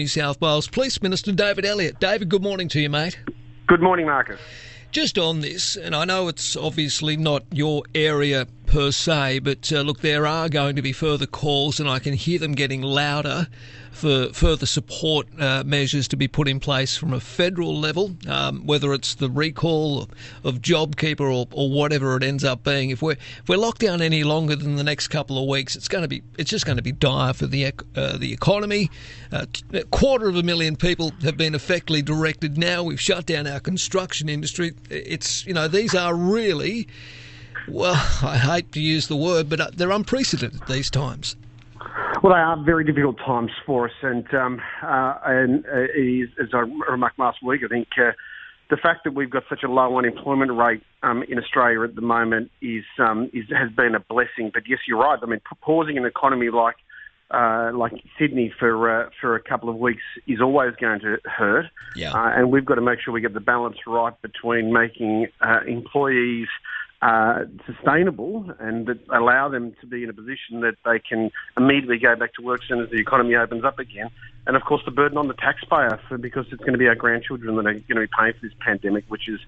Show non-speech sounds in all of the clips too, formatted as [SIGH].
New South Wales Police Minister David Elliott. David, good morning to you, mate. Good morning, Marcus. Just on this, and I know it's obviously not your area per se, but uh, look, there are going to be further calls, and I can hear them getting louder for further support uh, measures to be put in place from a federal level, um, whether it's the recall of JobKeeper or, or, whatever it ends up being. If we're if we're locked down any longer than the next couple of weeks, it's going to be it's just going to be dire for the uh, the economy. Uh, a quarter of a million people have been effectively directed. Now we've shut down our construction industry. It's you know these are really well, [LAUGHS] I hate to use the word, but uh, they're unprecedented these times. Well, they are very difficult times for us, and um, uh, and uh, as I remarked last week, I think uh, the fact that we've got such a low unemployment rate um, in Australia at the moment is, um, is has been a blessing. But yes, you're right. I mean, pausing an economy like uh, like Sydney for uh, for a couple of weeks is always going to hurt. Yeah. Uh, and we've got to make sure we get the balance right between making uh, employees uh, sustainable and that allow them to be in a position that they can immediately go back to work as soon as the economy opens up again. And of course, the burden on the taxpayer for, because it's going to be our grandchildren that are going to be paying for this pandemic, which is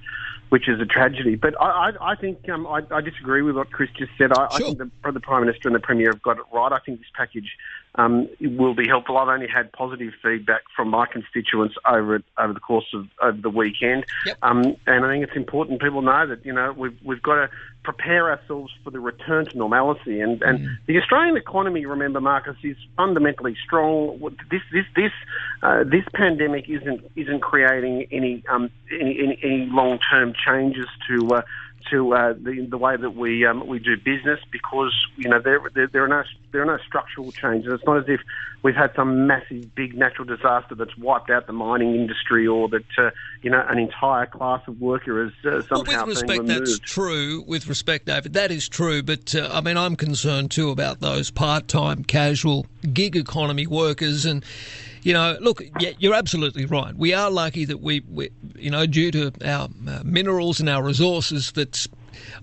which is a tragedy. But I, I, I think um, I, I, disagree with what Chris just said. I, sure. I think the, the, Prime Minister and the Premier have got it right. I think this package um, it will be helpful. I've only had positive feedback from my constituents over over the course of over the weekend, yep. um, and I think it's important people know that you know we've we've got to prepare ourselves for the return to normality. And and mm. the Australian economy, remember, Marcus, is fundamentally strong. This this this uh, this pandemic isn't isn't creating any um, any, any, any long term changes to uh, to uh, the the way that we um, we do business because you know there, there, there are no there are no structural changes. It's not as if we've had some massive big natural disaster that's wiped out the mining industry or that uh, you know an entire class of worker has uh, somehow well, with respect, that's true. With respect, David, that is true. But uh, I mean, I'm concerned too about those part-time, casual, gig economy workers and you know, look, yeah, you're absolutely right. We are lucky that we, we you know, due to our uh, minerals and our resources, that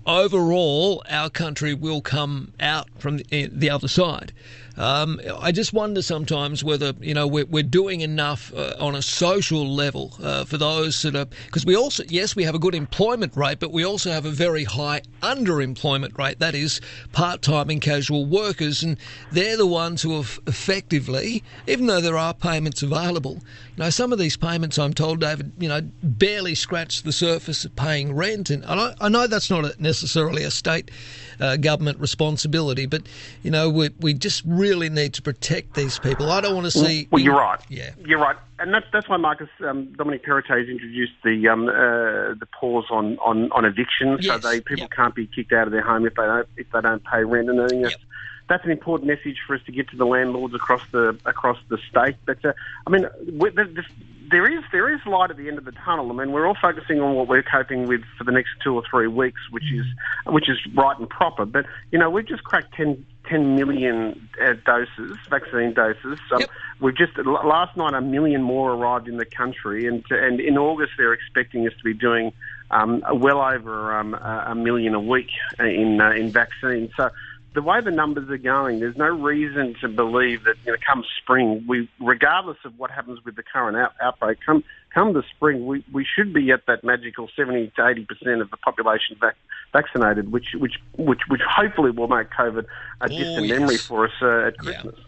overall our country will come out from the, the other side. Um, I just wonder sometimes whether you know we're, we're doing enough uh, on a social level uh, for those that are because we also yes we have a good employment rate, but we also have a very high underemployment rate. That is part-time and casual workers, and they're the ones who have effectively, even though there are payments available, you know some of these payments I'm told, David, you know barely scratch the surface of paying rent, and I, I know that's not necessarily a state uh, government responsibility, but you know we we just really need to protect these people. I don't want to see. Well, you're right. Yeah, you're right, and that's that's why Marcus um, Dominic Perrottet has introduced the um, uh, the pause on on, on evictions, yes. so they people yep. can't be kicked out of their home if they don't if they don't pay rent, and I think that's, yep. that's an important message for us to get to the landlords across the across the state. But uh, I mean, this, there is there is light at the end of the tunnel. I mean, we're all focusing on what we're coping with for the next two or three weeks, which is which is right and proper. But you know, we've just cracked 10, 10 million uh, doses, vaccine doses. Um, yep. We've just last night a million more arrived in the country, and and in August they're expecting us to be doing um, well over um, a million a week in uh, in vaccines. So the way the numbers are going, there's no reason to believe that you know, come spring, we, regardless of what happens with the current out, outbreak, come come the spring, we, we should be at that magical 70 to 80 percent of the population vac- vaccinated, which which which which hopefully will make COVID a distant oh, yes. memory for us uh, at Christmas. Yeah.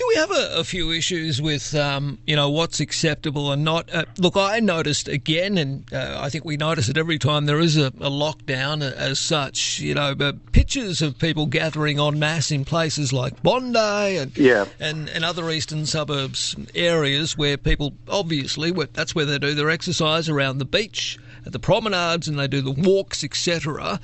Do we have a, a few issues with, um, you know, what's acceptable and not? Uh, look, I noticed again, and uh, I think we notice it every time there is a, a lockdown as such. You know, but pictures of people gathering en masse in places like Bondi and yeah. and, and other eastern suburbs areas where people obviously that's where they do their exercise around the beach, at the promenades, and they do the walks, etc.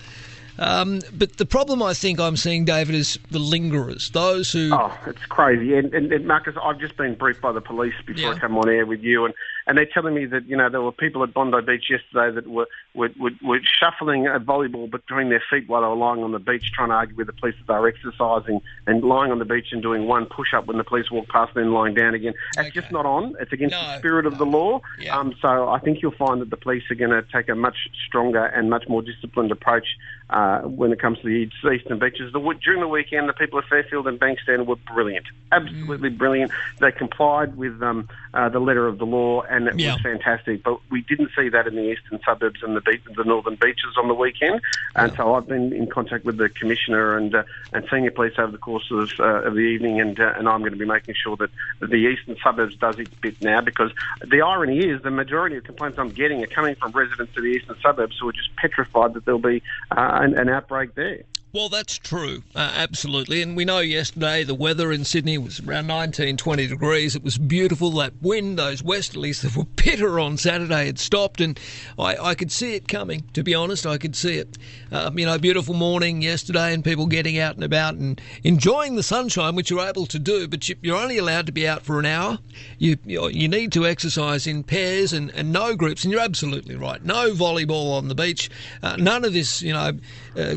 Um, but the problem I think I'm seeing, David, is the lingerers, those who. Oh, it's crazy. And, and, and Marcus, I've just been briefed by the police before Yeah. I come on air with you, and and they're telling me that you know there were people at Bondi Beach yesterday that were were, were, were shuffling a volleyball between their feet while they were lying on the beach, trying to argue with the police that they were exercising and lying on the beach and doing one push up when the police walked past, and then lying down again. It's Okay. just not on. It's against No, the spirit of the law. Yeah. Um, so I think you'll find that the police are going to take a much stronger and much more disciplined approach uh, when it comes to the eastern beaches. The, during the weekend, the people of Fairfield and Bankstown were brilliant, absolutely Mm. brilliant. They complied with um, uh, the letter of the law, and it Yeah. was fantastic. But we didn't see that in the eastern suburbs and the, the northern beaches on the weekend. And so I've been in contact with the commissioner and uh, and senior police over the course of, uh, of the evening, and uh, and I'm going to be making sure that the eastern suburbs does its bit now. Because the irony is, the majority of complaints I'm getting are coming from residents of the eastern suburbs who are just petrified that there'll be uh, an, an outbreak there. Well, that's true, uh, absolutely. And we know yesterday the weather in Sydney was around 19, 20 degrees. It was beautiful. That wind, those westerlies that were bitter on Saturday had stopped, and I, I could see it coming, to be honest. I could see it. Um, you know, beautiful morning yesterday, and people getting out and about and enjoying the sunshine, which you're able to do, but you, you're only allowed to be out for an hour. You, you, you need to exercise in pairs and, and no groups, and you're absolutely right. No volleyball on the beach. Uh, none of this, you know, uh,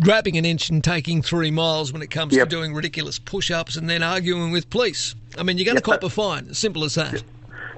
grabbing an inch and taking three miles when it comes Yep. to doing ridiculous push-ups and then arguing with police. I mean, you're going to Yep, cop a fine. Simple as that.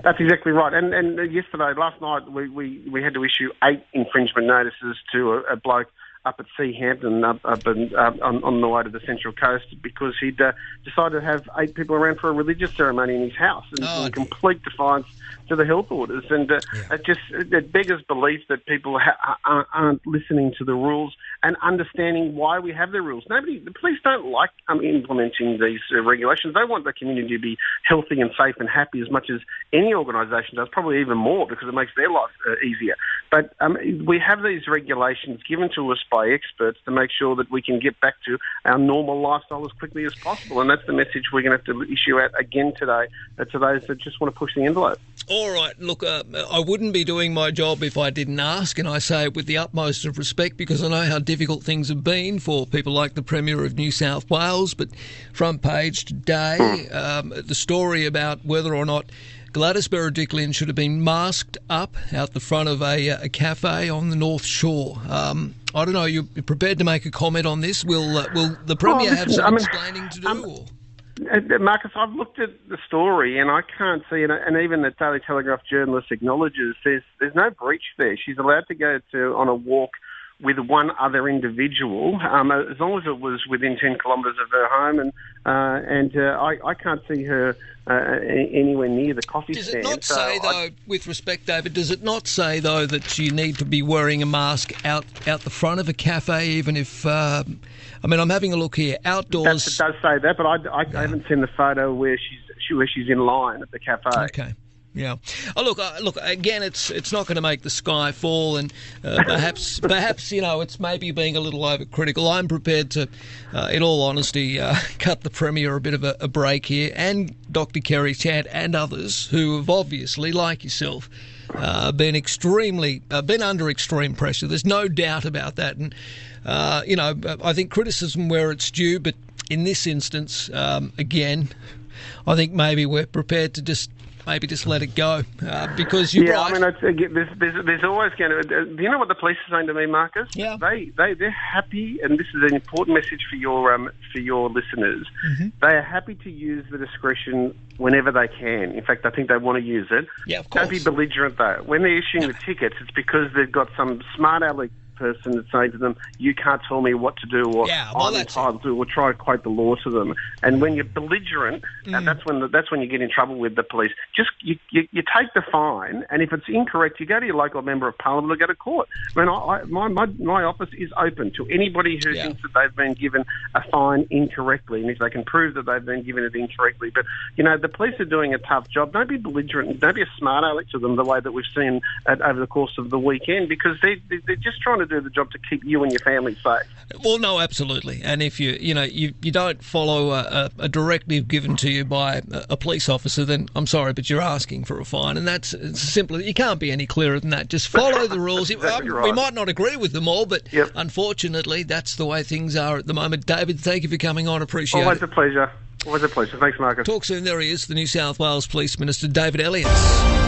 That's exactly right. And and yesterday, last night, we, we, we had to issue eight infringement notices to a, a bloke up at Seahampton, up, up in, um, on, on the way to the Central Coast, because he'd uh, decided to have eight people around for a religious ceremony in his house, in, Oh, complete defiance to the health orders. And uh, it just it beggars belief that people ha- aren't listening to the rules and understanding why we have the rules. Nobody, the police don't like um, implementing these uh, regulations. They want the community to be healthy and safe and happy as much as any organisation does, probably even more because it makes their life uh, easier. But um, we have these regulations given to us by experts to make sure that we can get back to our normal lifestyle as quickly as possible. And that's the message we're going to have to issue out again today uh, to those that just want to push the envelope. All right, look, uh, I wouldn't be doing my job if I didn't ask, and I say it with the utmost of respect because I know how difficult things have been for people like the Premier of New South Wales. But front page today, um, the story about whether or not Gladys Berejiklian should have been masked up out the front of a, a cafe on the North Shore. Um, I don't know. You prepared to make a comment on this? Will uh, Will the Premier have listen, some I mean, explaining to do? um, or? Uh, Marcus, I've looked at the story and I can't see, and, and even the Daily Telegraph journalist acknowledges there's there's no breach there. She's allowed to go to on a walk with one other individual, um, as long as it was within ten kilometres of her home, and uh, and uh, I, I can't see her uh, anywhere near the coffee Does stand. it not so say, I- though, with respect, David, does it not say, though, that you need to be wearing a mask out, out the front of a cafe, even if. Um, I mean, I'm having a look here. Outdoors. That, it does say that, but I, I, I haven't seen the photo where she's she, where she's in line at the cafe. Okay. Yeah. Oh, look, uh, look. Again, it's it's not going to make the sky fall, and uh, [LAUGHS] perhaps perhaps you know it's maybe being a little overcritical. I'm prepared to, uh, in all honesty, uh, [LAUGHS] cut the premier a bit of a, a break here, and Dr. Kerry Chant and others who have obviously, like yourself, uh, been extremely uh, been under extreme pressure. There's no doubt about that, and uh, you know I think criticism where it's due, but in this instance, um, again, I think maybe we're prepared to just maybe just let it go uh, because you're yeah, right. I mean, it's, again, there's, there's, there's always going to. Uh, do you know what the police are saying to me, Marcus? Yeah. They they they're happy, and this is an important message for your um for your listeners. Mm-hmm. They are happy to use the discretion whenever they can. In fact, I think they want to use it. Yeah, of course. Don't be belligerent though. When they're issuing the tickets, it's because they've got some smart aleck person that's saying to them, "You can't tell me what to do," or Yeah, well, "I'm entitled to," or try to quote the law to them. And when you're belligerent, Mm. and that's when the, that's when you get in trouble with the police. Just you, you, you take the fine, and if it's incorrect, you go to your local member of parliament or go to court. I mean, I, I, my, my my office is open to anybody who Yeah. thinks that they've been given a fine incorrectly, and if they can prove that they've been given it incorrectly. But you know, the police are doing a tough job. Don't be belligerent. Don't be a smart aleck to them the way that we've seen at, over the course of the weekend, because they they- they're just trying to do the job to keep you and your family safe. Well, no, absolutely. And if you, you know, you, you don't follow a, a, directive given to you by a, a police officer, then I'm sorry, but you're asking for a fine, and that's it's simple. You can't be any clearer than that. Just follow the rules. Exactly Um, right. We might not agree with them all, but Yep. unfortunately, that's the way things are at the moment. David, thank you for coming on. Appreciate Always it. Always a pleasure. Always a pleasure. Thanks, Marcus. Talk soon. There he is, the New South Wales Police Minister, David Elliott.